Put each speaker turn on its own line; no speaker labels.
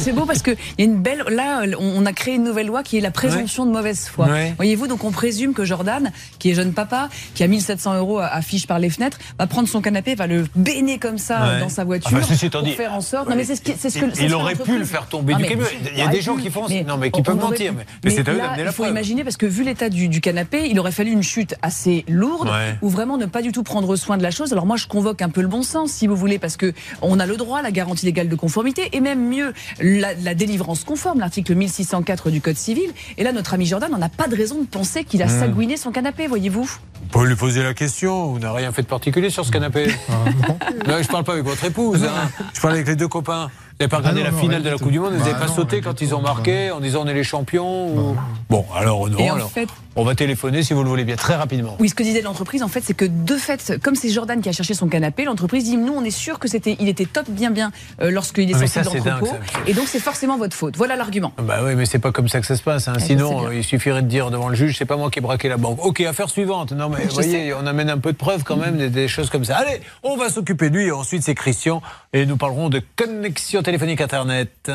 C'est beau parce qu'il y a une belle. Là, on a créé une nouvelle loi qui est la présomption de mauvaise foi. Voyez-vous, donc on présume que Jordan, qui est jeune papa, qui a 1700 euros à fiche par les fenêtres, va prendre son canapé, va le baigner comme ça dans sa voiture pour faire en sorte. Non, mais c'est ce, ce que.
Il aurait pu le faire tomber du camion. Il y a des gens qui font. Non, mais qui peuvent mentir.
Mais c'est à eux d'amener la Il faut imaginer parce que vu l'état du canapé, il aurait fallu une chute assez lourde ou vraiment ne pas du tout prendre soin de la chose. Alors moi, je convoque un peu le bon sens, si vous voulez, parce que on a le droit la garantie légale de conformité et même mieux la, délivrance conforme, l'article 1604 du Code civil. Et là, notre ami Jordan, on n'a pas de raison de penser qu'il a mmh. sagouiné son canapé, voyez-vous.
Vous pouvez lui poser la question. Vous n'avez rien fait de particulier sur ce canapé. Ah, je ne parle pas avec votre épouse. Hein. Je parle avec les deux copains. Vous n'avez pas regardé ah la finale de la Coupe du Monde Vous n'avez bah pas sauté quand ils ont marqué en disant on est les champions Bon, alors non. alors, on va téléphoner si vous le voulez bien, très rapidement.
Oui, ce que disait l'entreprise, en fait, c'est que de fait, comme c'est Jordan qui a cherché son canapé, l'entreprise dit nous, on est sûr que c'était, il était top, bien, bien, euh, lorsqu'il est ah, sorti de l'entrepôt. Et donc, c'est forcément votre faute. Voilà l'argument.
Bah oui, mais c'est pas comme ça que ça se passe. Hein. Sinon, il suffirait de dire devant le juge, c'est pas moi qui ai braqué la banque. Ok, affaire suivante. Non, mais vous voyez, on amène un peu de preuves quand même, des, des choses comme ça. Allez, on va s'occuper de lui. Et ensuite, c'est Christian. Et nous parlerons de connexion téléphonique Internet.